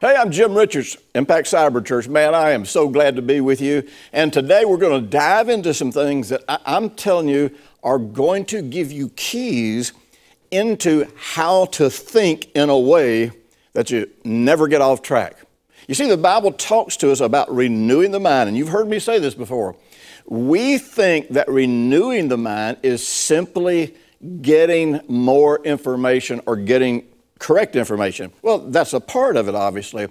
Hey, I'm Jim Richards, Impact Cyber Church. Man, I am so glad to be with you. And today we're going to dive into some things that I- I'm telling you are going to give you keys into how to think in a way that you never get off track. You see, the Bible talks to us about renewing the mind, and you've heard me say this before. We think that renewing the mind is simply getting more information or getting correct information. Well, that's a part of it, obviously.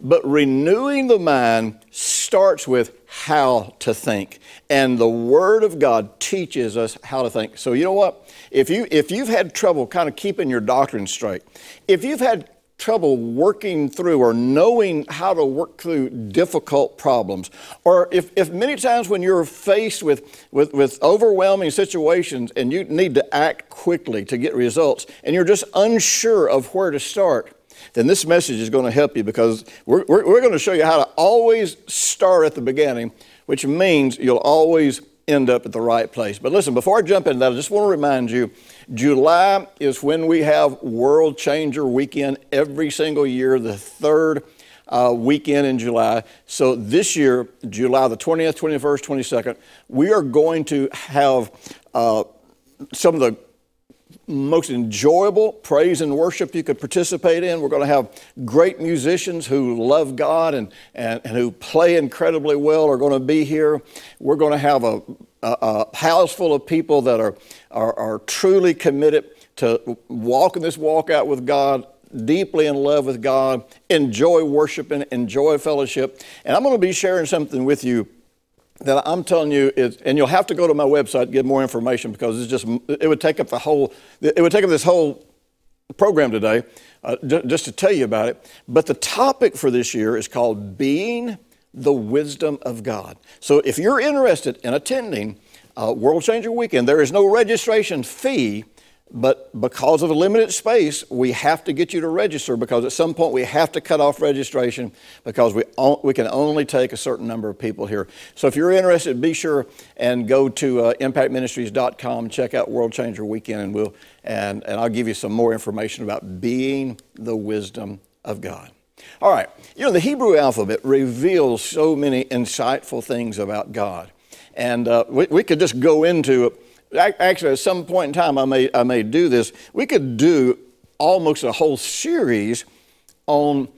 But renewing the mind starts with how to think. And the Word of God teaches us how to think. So, you know what? If, you, if you've had trouble kind of keeping your doctrine straight, if you've had trouble working through or knowing how to work through difficult problems, or if, if many times when you're faced with, with, with overwhelming situations and you need to act quickly to get results, and you're just unsure of where to start, then this message is going to help you because we're, we're, we're going to show you how to always start at the beginning, which means you'll always end up at the right place. But listen, before I jump into that, I just want to remind you July is when we have World Changer Weekend every single year, the third uh, weekend in July. So this year, July the 20th, 21st, 22nd, we are going to have uh, some of the most enjoyable praise and worship you could participate in. We're going to have great musicians who love God and, and, and who play incredibly well are going to be here. We're going to have a, a, a house full of people that are, are, are truly committed to walking this walk out with God deeply in love with God, enjoy worshiping, enjoy fellowship. And I'm going to be sharing something with you that I'm telling you is, and you'll have to go to my website to get more information because it's just, it would take up the whole, it would take up this whole program today uh, just to tell you about it. But the topic for this year is called Being the Wisdom of God. So if you're interested in attending uh, World Changer Weekend, there is no registration fee but because of a limited space, we have to get you to register because at some point we have to cut off registration because we, on, we can only take a certain number of people here. So if you're interested, be sure and go to uh, impactministries.com, check out World Changer Weekend, and, we'll, and, and I'll give you some more information about being the wisdom of God. All right, you know, the Hebrew alphabet reveals so many insightful things about God. And uh, we, we could just go into actually, at some point in time, I may, I may do this. We could do almost a whole series on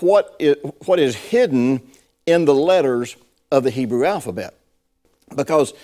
what is, what is hidden in the letters of the Hebrew alphabet. Because,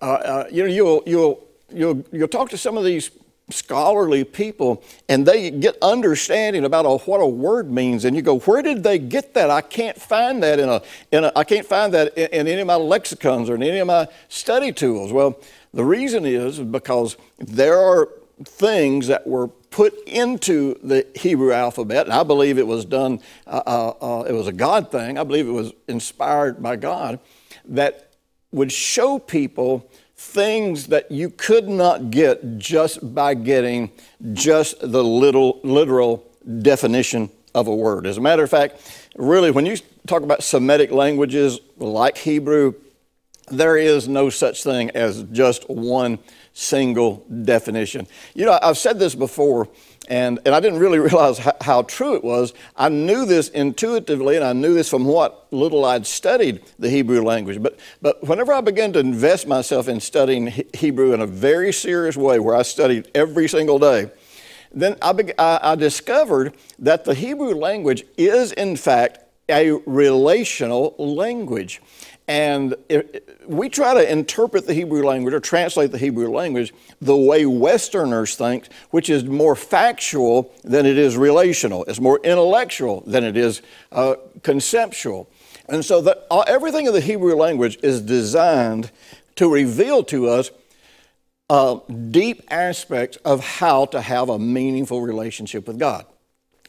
uh, uh, you know, you'll, you'll, you'll, you'll talk to some of these scholarly people and they get understanding about a, what a word means and you go where did they get that i can't find that in a, in a i can't find that in, in any of my lexicons or in any of my study tools well the reason is because there are things that were put into the Hebrew alphabet, and I believe it was done, uh, uh, uh, it was a God thing, I believe it was inspired by God, that would show people things that you could not get just by getting just the little literal definition of a word. As a matter of fact, really, when you talk about Semitic languages like Hebrew, there is no such thing as just one single definition. You know, I've said this before, and, and I didn't really realize how, how, true it was. I knew this intuitively, and I knew this from what little I'd studied the Hebrew language. But, but whenever I began to invest myself in studying Hebrew in a very serious way, where I studied every single day, then I, I discovered that the Hebrew language is, in fact, a relational language. And we try to interpret the Hebrew language or translate the Hebrew language the way Westerners think, which is more factual than it is relational. It's more intellectual than it is uh, conceptual. And so that, uh, everything in the Hebrew language is designed to reveal to us uh, deep aspects of how to have a meaningful relationship with God.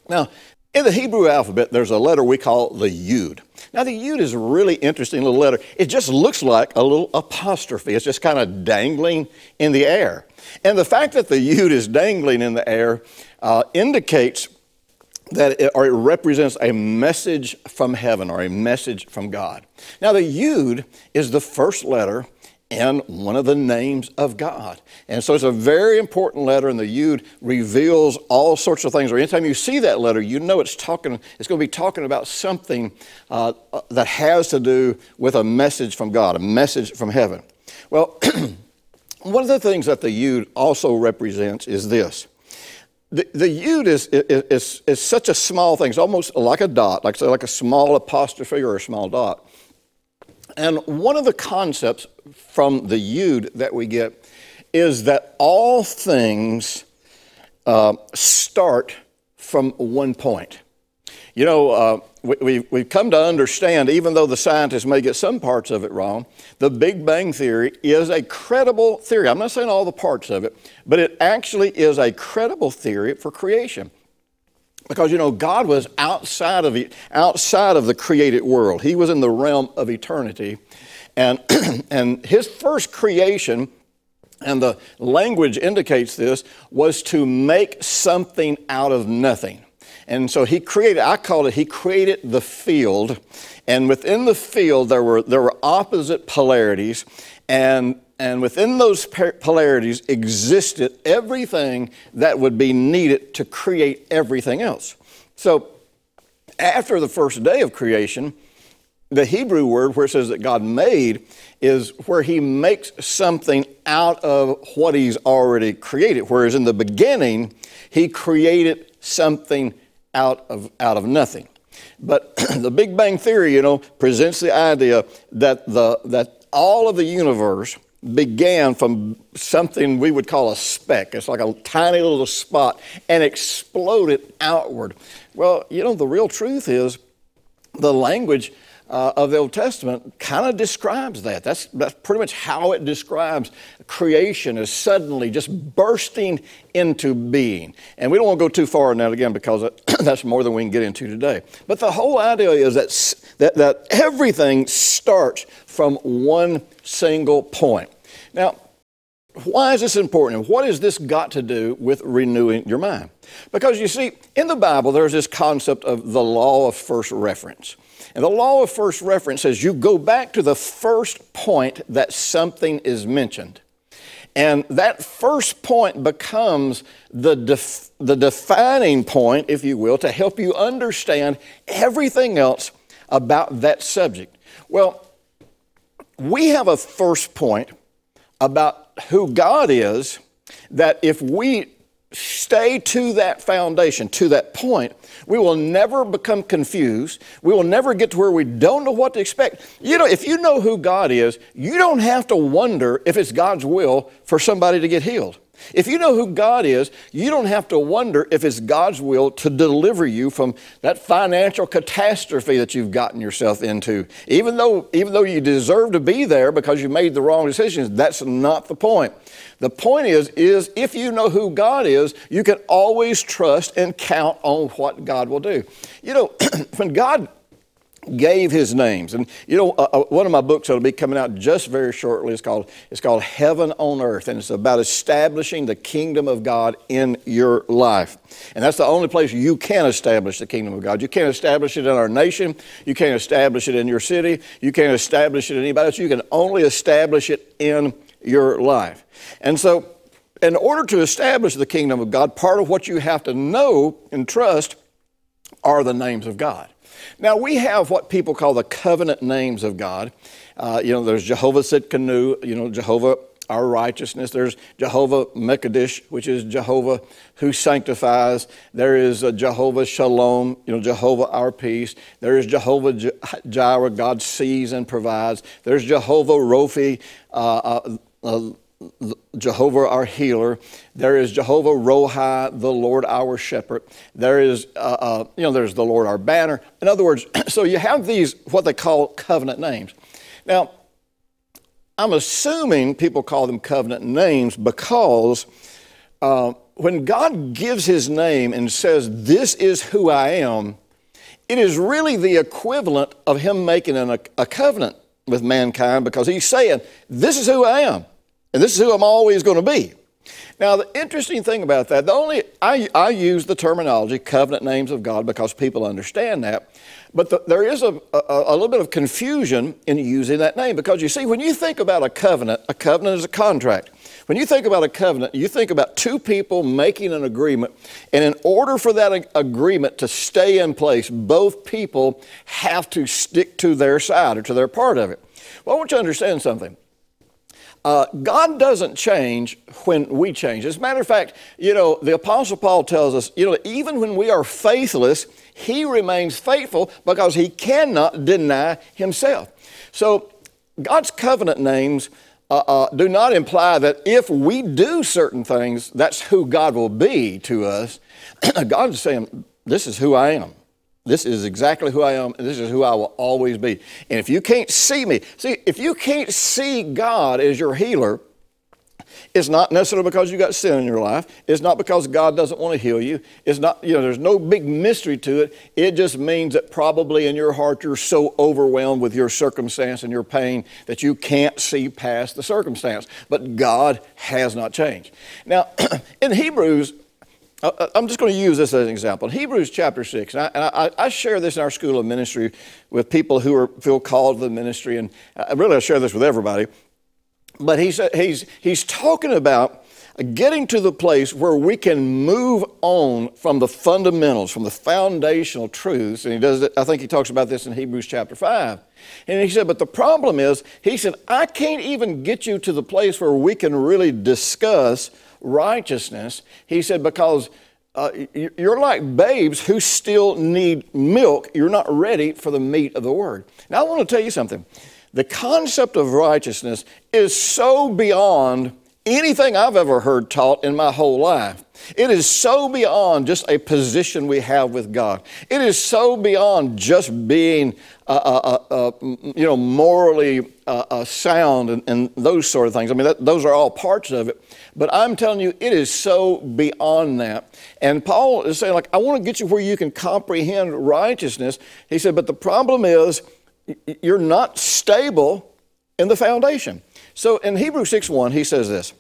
Now, in the Hebrew alphabet, there's a letter we call the Yud. Now, the Yud is a really interesting little letter. It just looks like a little apostrophe. It's just kind of dangling in the air. And the fact that the Yud is dangling in the air uh, indicates that it, or it represents a message from heaven or a message from God. Now, the Yud is the first letter in one of the names of God. And so it's a very important letter, and the Yud reveals all sorts of things. Or anytime you see that letter, you know it's talking, it's going to be talking about something uh, that has to do with a message from God, a message from heaven. Well, one of the things that the Yud also represents is this the, the yud is, is, is, such a small thing. It's almost like a dot, like, like a small apostrophe or a small dot. And one of the concepts from the yud that we get is that all things uh, start from one point. You know, uh, we, have we, come to understand, even though the scientists may get some parts of it wrong, the Big Bang Theory is a credible theory. I'm not saying all the parts of it, but it actually is a credible theory for creation. Because, you know, God was outside of, outside of the created world, He was in the realm of eternity. And, and His first creation, and the language indicates this, was to make something out of nothing. And so he created, I call it, he created the field. And within the field, there were, there were opposite polarities. And, and within those polarities existed everything that would be needed to create everything else. So after the first day of creation, the Hebrew word where it says that God made is where he makes something out of what he's already created. Whereas in the beginning, he created something out of, out of nothing. But the Big Bang Theory, you know, presents the idea that, the, that all of the universe began from something we would call a speck. It's like a tiny little spot and exploded outward. Well, you know, the real truth is the language uh, of the Old Testament kind of describes that. That's, that's pretty much how it describes creation as suddenly just bursting into being. And we don't want to go too far in that again because that's more than we can get into today. But the whole idea is that, that, that everything starts from one single point. Now, why is this important? And what has this got to do with renewing your mind? Because you see, in the Bible, there's this concept of the law of first reference. And the law of first reference says you go back to the first point that something is mentioned. And that first point becomes the, def- the defining point, if you will, to help you understand everything else about that subject. Well, we have a first point about who God is that if we stay to that foundation, to that point, we will never become confused. We will never get to where we don't know what to expect. You know, if you know who God is, you don't have to wonder if it's God's will for somebody to get healed. If you know who God is, you don't have to wonder if it's God's will to deliver you from that financial catastrophe that you've gotten yourself into. Even though, even though you deserve to be there because you made the wrong decisions, that's not the point. The point is, is if you know who God is, you can always trust and count on what God will do. You know, when God gave his names. And you know, uh, uh, one of my books that'll be coming out just very shortly is called it's called Heaven on Earth, and it's about establishing the kingdom of God in your life. And that's the only place you can establish the kingdom of God. You can't establish it in our nation. You can't establish it in your city. You can't establish it in anybody else. You can only establish it in your life. And so, in order to establish the kingdom of God, part of what you have to know and trust are the names of God. Now, we have what people call the covenant names of God. Uh, you know, there's Jehovah Tsidkenu, you know, Jehovah our righteousness. There's Jehovah Mekadesh, which is Jehovah who sanctifies. There is Jehovah Shalom, you know, Jehovah our peace. There is Jehovah Jireh, God sees and provides. There's Jehovah Rophi, uh, uh, uh Jehovah our healer. There is Jehovah Rohi, the Lord our shepherd. There is, uh, uh, you know, there's the Lord our banner. In other words, so you have these, what they call covenant names. Now, I'm assuming people call them covenant names because uh, when God gives his name and says, This is who I am, it is really the equivalent of him making an, a, a covenant with mankind because he's saying, This is who I am, and this is who I'm always going to be. Now, the interesting thing about that, the only, I, I use the terminology covenant names of God because people understand that, but the, there is a, a, a, little bit of confusion in using that name because you see, when you think about a covenant, a covenant is a contract. When you think about a covenant, you think about two people making an agreement, and in order for that agreement to stay in place, both people have to stick to their side or to their part of it. Well, I want you to understand something. Uh, God doesn't change when we change. As a matter of fact, you know, the Apostle Paul tells us, you know, even when we are faithless, he remains faithful because he cannot deny himself. So, God's covenant names uh, uh, do not imply that if we do certain things, that's who God will be to us. God is saying, This is who I am. This is exactly who I am, and this is who I will always be. And if you can't see me, see, if you can't see God as your healer, it's not necessarily because you got sin in your life. It's not because God doesn't want to heal you. It's not, you know, there's no big mystery to it. It just means that probably in your heart you're so overwhelmed with your circumstance and your pain that you can't see past the circumstance. But God has not changed. Now, in Hebrews, I'm just going to use this as an example. In Hebrews chapter 6, and I, I, I, share this in our school of ministry with people who are, feel called to the ministry, and I really I share this with everybody. But he's, he's, he's talking about getting to the place where we can move on from the fundamentals, from the foundational truths. And he does it, I think he talks about this in Hebrews chapter 5. And he said, but the problem is, he said, I can't even get you to the place where we can really discuss righteousness. He said, because uh, you're like babes who still need milk. You're not ready for the meat of the word. Now, I want to tell you something. The concept of righteousness is so beyond anything I've ever heard taught in my whole life. It is so beyond just a position we have with God. It is so beyond just being, uh, uh, you know, morally uh, uh, sound and, and, those sort of things. I mean, that, those are all parts of it. But I'm telling you, it is so beyond that. And Paul is saying, like, I want to get you where you can comprehend righteousness. He said, but the problem is you're not stable in the foundation. So in Hebrews 6 1, he says this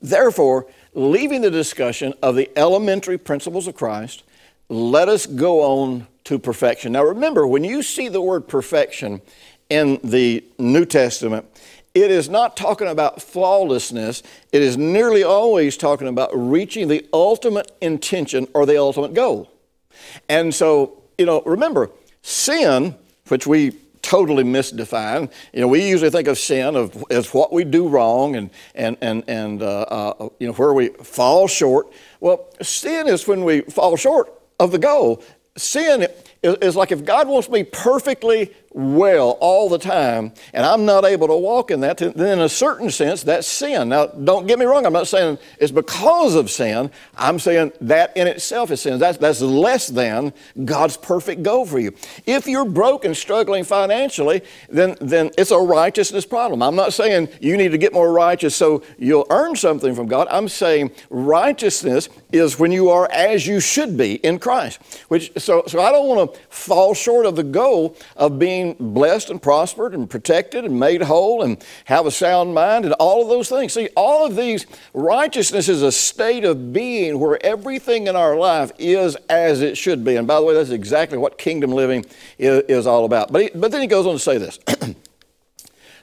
Therefore, leaving the discussion of the elementary principles of Christ, let us go on to perfection. Now remember, when you see the word perfection in the New Testament, it is not talking about flawlessness. It is nearly always talking about reaching the ultimate intention or the ultimate goal. And so, you know, remember, sin, which we totally misdefine. You know, we usually think of sin of, as what we do wrong and, and, and, and uh, uh, you know, where we fall short. Well, sin is when we fall short of the goal. Sin is like if God wants me perfectly well all the time and I'm not able to walk in that, then in a certain sense, that's sin. Now, don't get me wrong, I'm not saying it's because of sin. I'm saying that in itself is sin. That's, that's less than God's perfect goal for you. If you're broke and struggling financially, then, then it's a righteousness problem. I'm not saying you need to get more righteous so you'll earn something from God. I'm saying righteousness is when you are as you should be in Christ. Which, so, so I don't want to fall short of the goal of being blessed and prospered and protected and made whole and have a sound mind and all of those things. See, all of these, righteousness is a state of being where everything in our life is as it should be. And by the way, that's exactly what kingdom living is, is all about. But, he, but then he goes on to say this.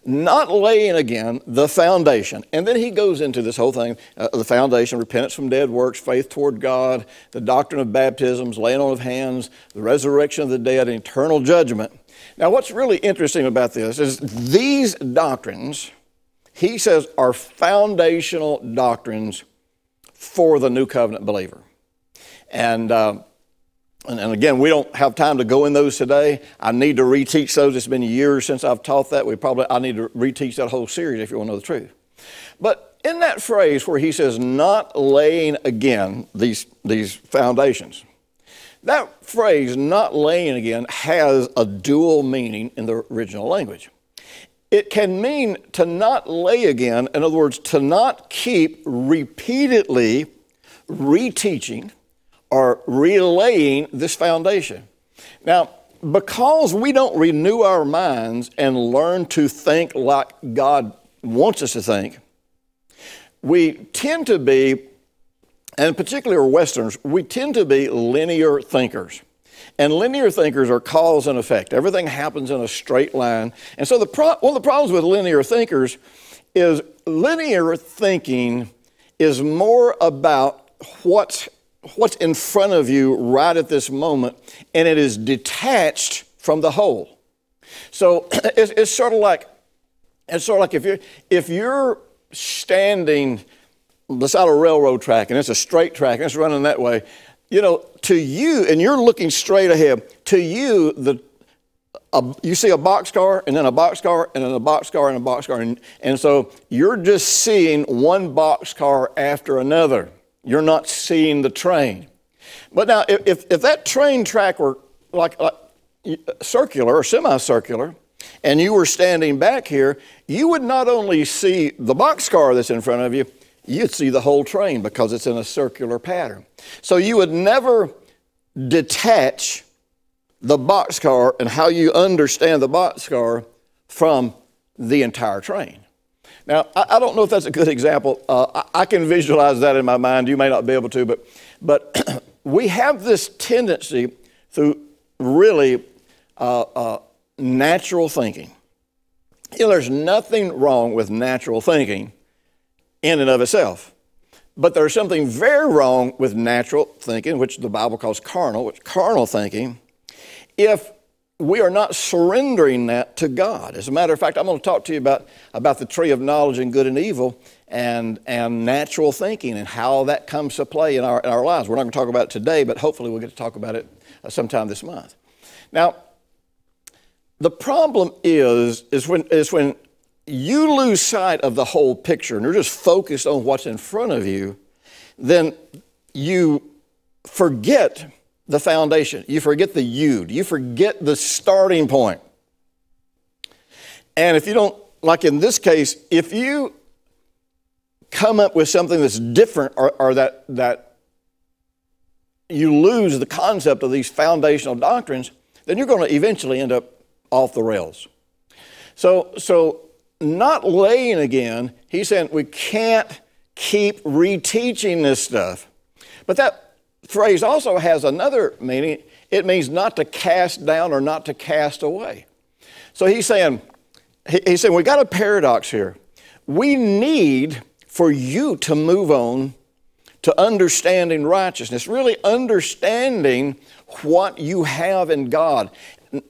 not laying again the foundation. And then he goes into this whole thing uh, the foundation, repentance from dead works, faith toward God, the doctrine of baptisms, laying on of hands, the resurrection of the dead, eternal judgment. Now, what's really interesting about this is these doctrines, he says, are foundational doctrines for the new covenant believer. And uh, and, and, again, we don't have time to go in those today. I need to reteach those. It's been years since I've taught that. We probably I need to reteach that whole series if you want to know the truth. But in that phrase where he says not laying again these, these foundations, that phrase not laying again has a dual meaning in the original language. It can mean to not lay again, in other words, to not keep repeatedly reteaching or relaying this foundation. Now, because we don't renew our minds and learn to think like God wants us to think, we tend to be, and particularly Westerners, we tend to be linear thinkers. And linear thinkers are cause and effect. Everything happens in a straight line. And so the pro- one of the problems with linear thinkers is linear thinking is more about what's, what's in front of you right at this moment, and it is detached from the whole. So it's, it's sort of like it's sort of like if you're if you're standing beside a railroad track and it's a straight track and it's running that way, you know, to you, and you're looking straight ahead, to you, the a, you see a boxcar and then a boxcar and then a boxcar and a boxcar. And, and so you're just seeing one boxcar after another. You're not seeing the train. But now, if, if that train track were like, like circular or semicircular, and you were standing back here, you would not only see the boxcar that's in front of you, you'd see the whole train because it's in a circular pattern. So you would never detach the boxcar and how you understand the boxcar from the entire train. Now, I, I, don't know if that's a good example. Uh, I, I, can visualize that in my mind. You may not be able to, but, but we have this tendency through really uh, uh, natural thinking. You know, there's nothing wrong with natural thinking in and of itself. But there's something very wrong with natural thinking, which the Bible calls carnal, which carnal thinking, if we are not surrendering that to God. As a matter of fact, I'm going to talk to you about, about the tree of knowledge and good and evil and, and natural thinking and how that comes to play in our, in our lives. We're not going to talk about it today, but hopefully we'll get to talk about it uh, sometime this month. Now, the problem is, is, when, is when you lose sight of the whole picture and you're just focused on what's in front of you, then you forget the foundation. You forget the yud. You forget the starting point. And if you don't, like in this case, if you come up with something that's different or, or that, that you lose the concept of these foundational doctrines, then you're going to eventually end up off the rails. So, so not laying again, he's saying we can't keep reteaching this stuff. But that phrase also has another meaning. It means not to cast down or not to cast away. So he's saying, he's saying we got a paradox here. We need for you to move on to understanding righteousness, really understanding what you have in God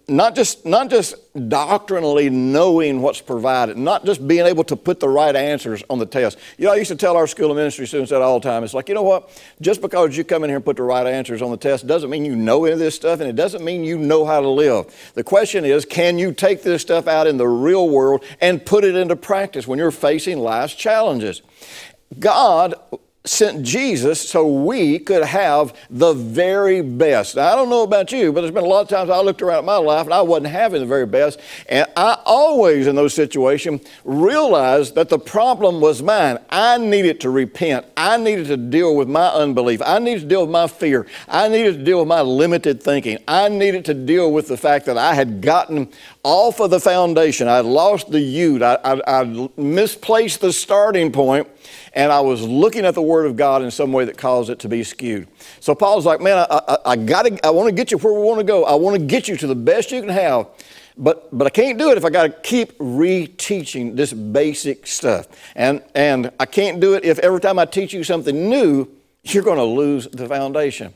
not just, not just doctrinally knowing what's provided, not just being able to put the right answers on the test. You know, I used to tell our school of ministry students that all the time. It's like, you know what? Just because you come in here and put the right answers on the test doesn't mean you know any of this stuff, and it doesn't mean you know how to live. The question is, can you take this stuff out in the real world and put it into practice when you're facing life's challenges? God sent Jesus so we could have the very best. Now, I don't know about you, but there's been a lot of times I looked around at my life and I wasn't having the very best. And I always, in those situations, realized that the problem was mine. I needed to repent. I needed to deal with my unbelief. I needed to deal with my fear. I needed to deal with my limited thinking. I needed to deal with the fact that I had gotten off of the foundation. I lost the yud. I, I, I misplaced the starting point and I was looking at the Word of God in some way that caused it to be skewed. So Paul's like, man, I, I, I got to, I want to get you where we want to go. I want to get you to the best you can have, but but I can't do it if I got to keep reteaching this basic stuff, and and I can't do it if every time I teach you something new, you're going to lose the foundation.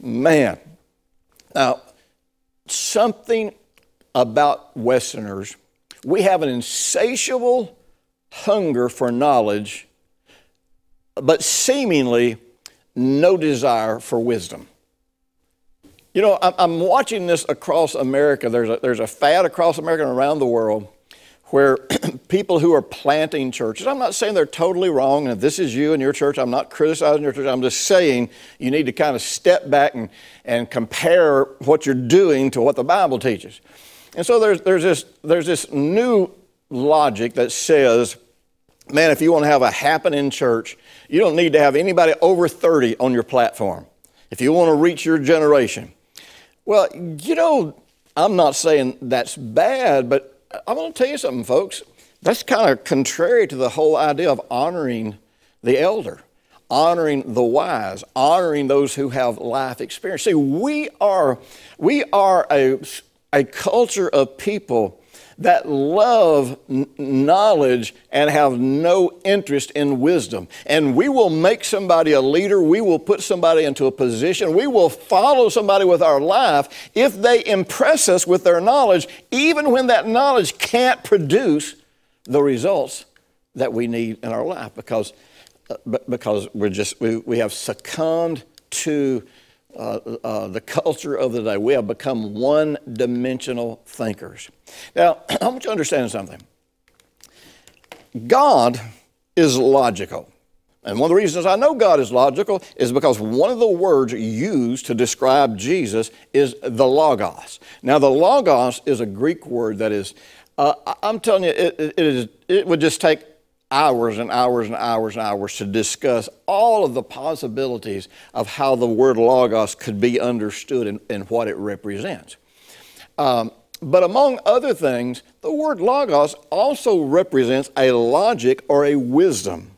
Man, now something about Westerners, we have an insatiable hunger for knowledge but seemingly no desire for wisdom. You know, I'm watching this across America. There's a, there's a fad across America and around the world where people who are planting churches, I'm not saying they're totally wrong, and if this is you and your church, I'm not criticizing your church. I'm just saying you need to kind of step back and, and compare what you're doing to what the Bible teaches. And so there's, there's, this, there's this new logic that says, man, if you want to have a happening church, you don't need to have anybody over 30 on your platform. If you want to reach your generation, Well, you know, I'm not saying that's bad, but I'm going to tell you something, folks. That's kind of contrary to the whole idea of honoring the elder, honoring the wise, honoring those who have life experience. See, we are, we are a, a culture of people that love knowledge and have no interest in wisdom. And we will make somebody a leader, we will put somebody into a position, we will follow somebody with our life if they impress us with their knowledge, even when that knowledge can't produce the results that we need in our life because, uh, because we're just, we, we have succumbed to uh, uh, the culture of the day. We have become one dimensional thinkers. Now, I want you to understand something. God is logical. And one of the reasons I know God is logical is because one of the words used to describe Jesus is the Logos. Now, the Logos is a Greek word that is, uh, I'm telling you, it, it, is, it would just take hours and hours and hours and hours to discuss all of the possibilities of how the word logos could be understood and, and what it represents. Um, but among other things, the word logos also represents a logic or a wisdom.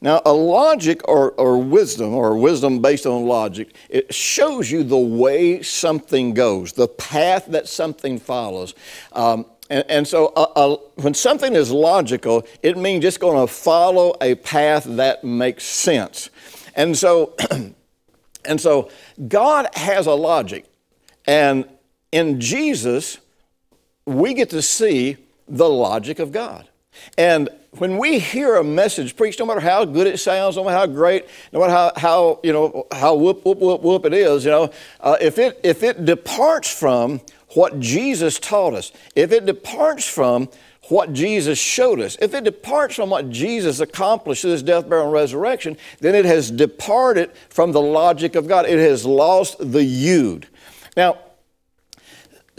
Now, a logic or, or wisdom, or wisdom based on logic, it shows you the way something goes, the path that something follows. Um, and, and so, uh, uh, when something is logical, it means it's going to follow a path that makes sense. And so, and so, God has a logic. And in Jesus, we get to see the logic of God. And when we hear a message preached, no matter how good it sounds, no matter how great, no matter how, how you know, how whoop, whoop, whoop, whoop it is, you know, uh, if, it, if it departs from what Jesus taught us, if it departs from what Jesus showed us, if it departs from what Jesus accomplished through his death, burial, and resurrection, then it has departed from the logic of God. It has lost the yud. Now,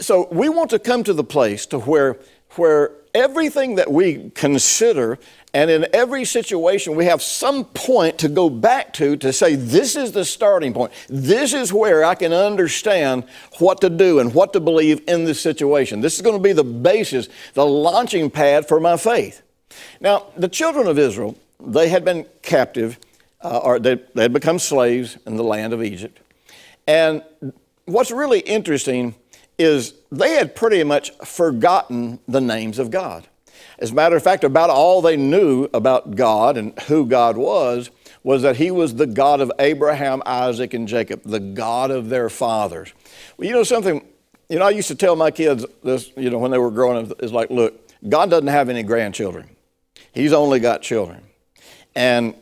so we want to come to the place to where, where everything that we consider and in every situation, we have some point to go back to to say, this is the starting point. This is where I can understand what to do and what to believe in this situation. This is going to be the basis, the launching pad for my faith. Now, the children of Israel, they had been captive, uh, or they, they had become slaves in the land of Egypt. And what's really interesting is they had pretty much forgotten the names of God. As a matter of fact, about all they knew about God and who God was was that He was the God of Abraham, Isaac, and Jacob, the God of their fathers. Well, you know something? You know, I used to tell my kids this, you know, when they were growing up, is like, look, God doesn't have any grandchildren. He's only got children. And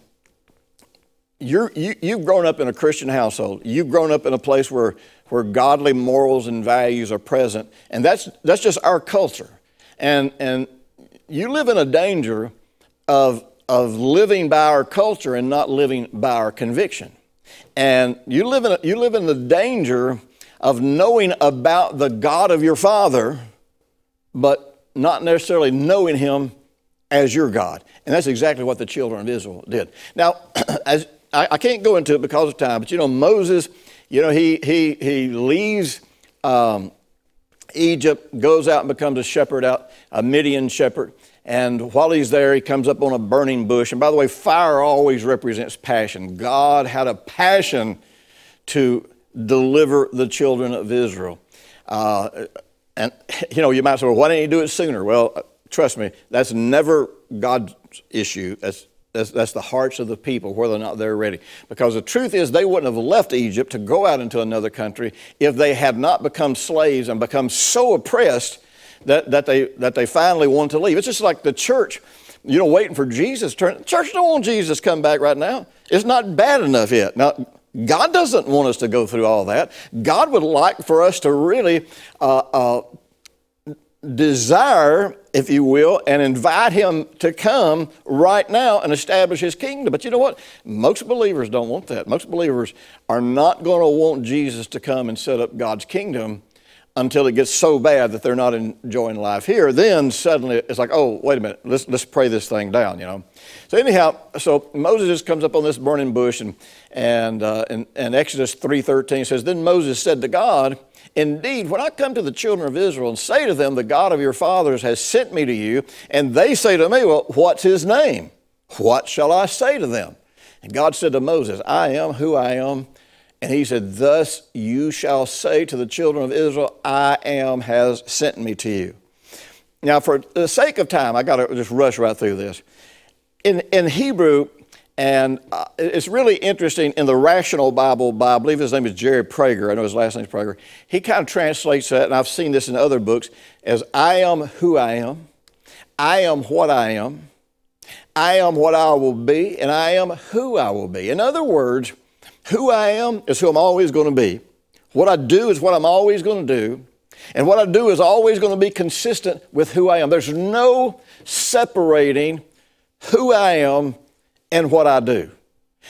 you're, you, you've grown up in a Christian household. You've grown up in a place where, where godly morals and values are present. And that's, that's just our culture. And, and you live in a danger of, of living by our culture and not living by our conviction. And you live, in a, you live in the danger of knowing about the God of your father, but not necessarily knowing him as your God. And that's exactly what the children of Israel did. Now, as, I, I, can't go into it because of time, but you know, Moses, you know, he, he, he leaves um, Egypt, goes out and becomes a shepherd out, a Midian shepherd. And while he's there, he comes up on a burning bush. And by the way, fire always represents passion. God had a passion to deliver the children of Israel. Uh, and, you know, you might say, well, why didn't he do it sooner? Well, uh, trust me, that's never God's issue. That's, that's, that's, the hearts of the people, whether or not they're ready. Because the truth is, they wouldn't have left Egypt to go out into another country if they had not become slaves and become so oppressed that, that, they, that they finally want to leave. It's just like the church, you know, waiting for Jesus to turn. Church don't want Jesus to come back right now. It's not bad enough yet. Now, God doesn't want us to go through all that. God would like for us to really uh, uh, desire, if you will, and invite Him to come right now and establish His kingdom. But you know what? Most believers don't want that. Most believers are not going to want Jesus to come and set up God's kingdom until it gets so bad that they're not enjoying life here. Then suddenly it's like, oh, wait a minute, let's, let's pray this thing down, you know. So anyhow, so Moses just comes up on this burning bush, and, and, uh, and, and Exodus 3.13 says, Then Moses said to God, Indeed, when I come to the children of Israel and say to them, The God of your fathers has sent me to you, and they say to me, Well, what's his name? What shall I say to them? And God said to Moses, I am who I am. And he said, Thus you shall say to the children of Israel, I am has sent me to you. Now, for the sake of time, I got to just rush right through this. In, in Hebrew, and uh, it's really interesting in the Rational Bible by, I believe his name is Jerry Prager, I know his last name is Prager. He kind of translates that, and I've seen this in other books, as I am who I am, I am what I am, I am what I will be, and I am who I will be. In other words, who I am is who I'm always going to be. What I do is what I'm always going to do. And what I do is always going to be consistent with who I am. There's no separating who I am and what I do.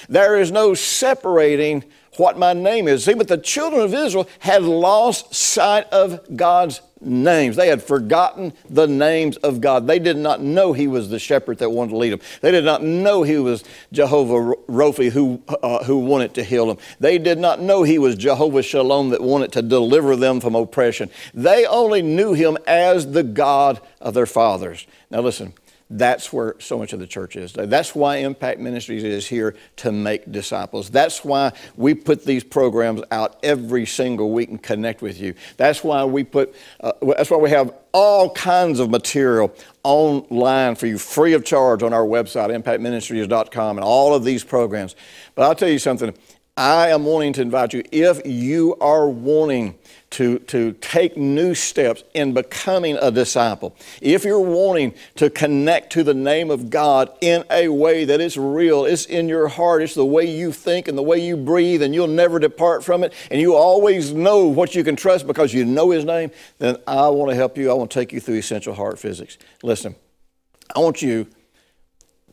There is no separating what my name is. See, but the children of Israel had lost sight of God's names. They had forgotten the names of God. They did not know He was the shepherd that wanted to lead them. They did not know He was Jehovah Rophi who, uh, who wanted to heal them. They did not know He was Jehovah Shalom that wanted to deliver them from oppression. They only knew Him as the God of their fathers. Now, listen, that's where so much of the church is. That's why Impact Ministries is here to make disciples. That's why we put these programs out every single week and connect with you. That's why we put, uh, that's why we have all kinds of material online for you free of charge on our website, impactministries.com, and all of these programs. But I'll tell you something. I am wanting to invite you, if you are wanting to, to take new steps in becoming a disciple, if you're wanting to connect to the name of God in a way that is real, it's in your heart, it's the way you think and the way you breathe, and you'll never depart from it, and you always know what you can trust because you know His name, then I want to help you. I want to take you through essential heart physics. Listen, I want you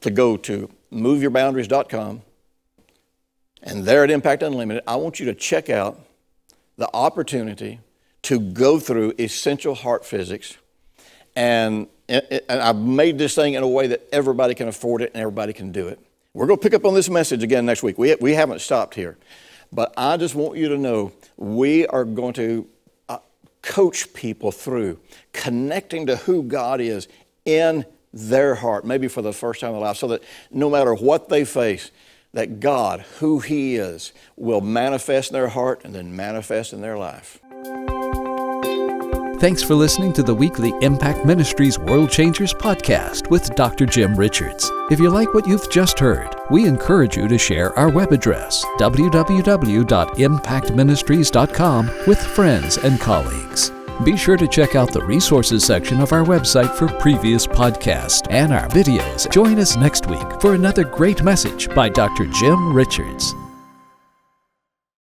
to go to moveyourboundaries.com and there at Impact Unlimited, I want you to check out the opportunity to go through essential heart physics. And, and I've made this thing in a way that everybody can afford it and everybody can do it. We're going to pick up on this message again next week. We, we haven't stopped here. But I just want you to know we are going to uh, coach people through connecting to who God is in their heart, maybe for the first time in their life, so that no matter what they face, that God, who He is, will manifest in their heart and then manifest in their life. Thanks for listening to the weekly Impact Ministries World Changers podcast with Dr. Jim Richards. If you like what you've just heard, we encourage you to share our web address, www.impactministries.com, with friends and colleagues. Be sure to check out the resources section of our website for previous podcasts and our videos. Join us next week for another great message by Dr. Jim Richards.